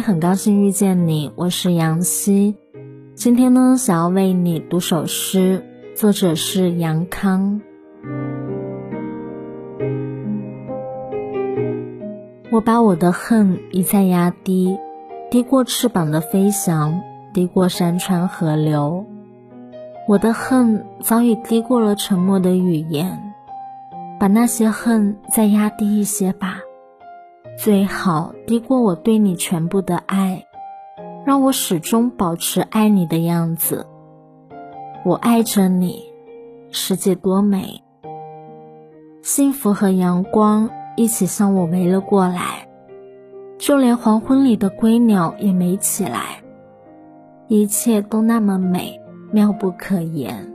很高兴遇见你，我是杨希。今天呢，想要为你读首诗，作者是杨康。我把我的恨一再压低，低过翅膀的飞翔，低过山川河流。我的恨早已低过了沉默的语言，把那些恨再压低一些吧。最好低过我对你全部的爱，让我始终保持爱你的样子。我爱着你，世界多美，幸福和阳光一起向我围了过来，就连黄昏里的归鸟也没起来，一切都那么美，妙不可言。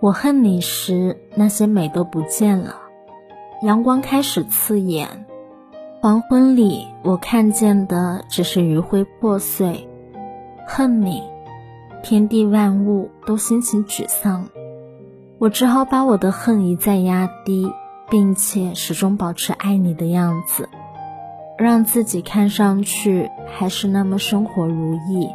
我恨你时，那些美都不见了，阳光开始刺眼。黄昏里，我看见的只是余晖破碎。恨你，天地万物都心情沮丧。我只好把我的恨一再压低，并且始终保持爱你的样子，让自己看上去还是那么生活如意。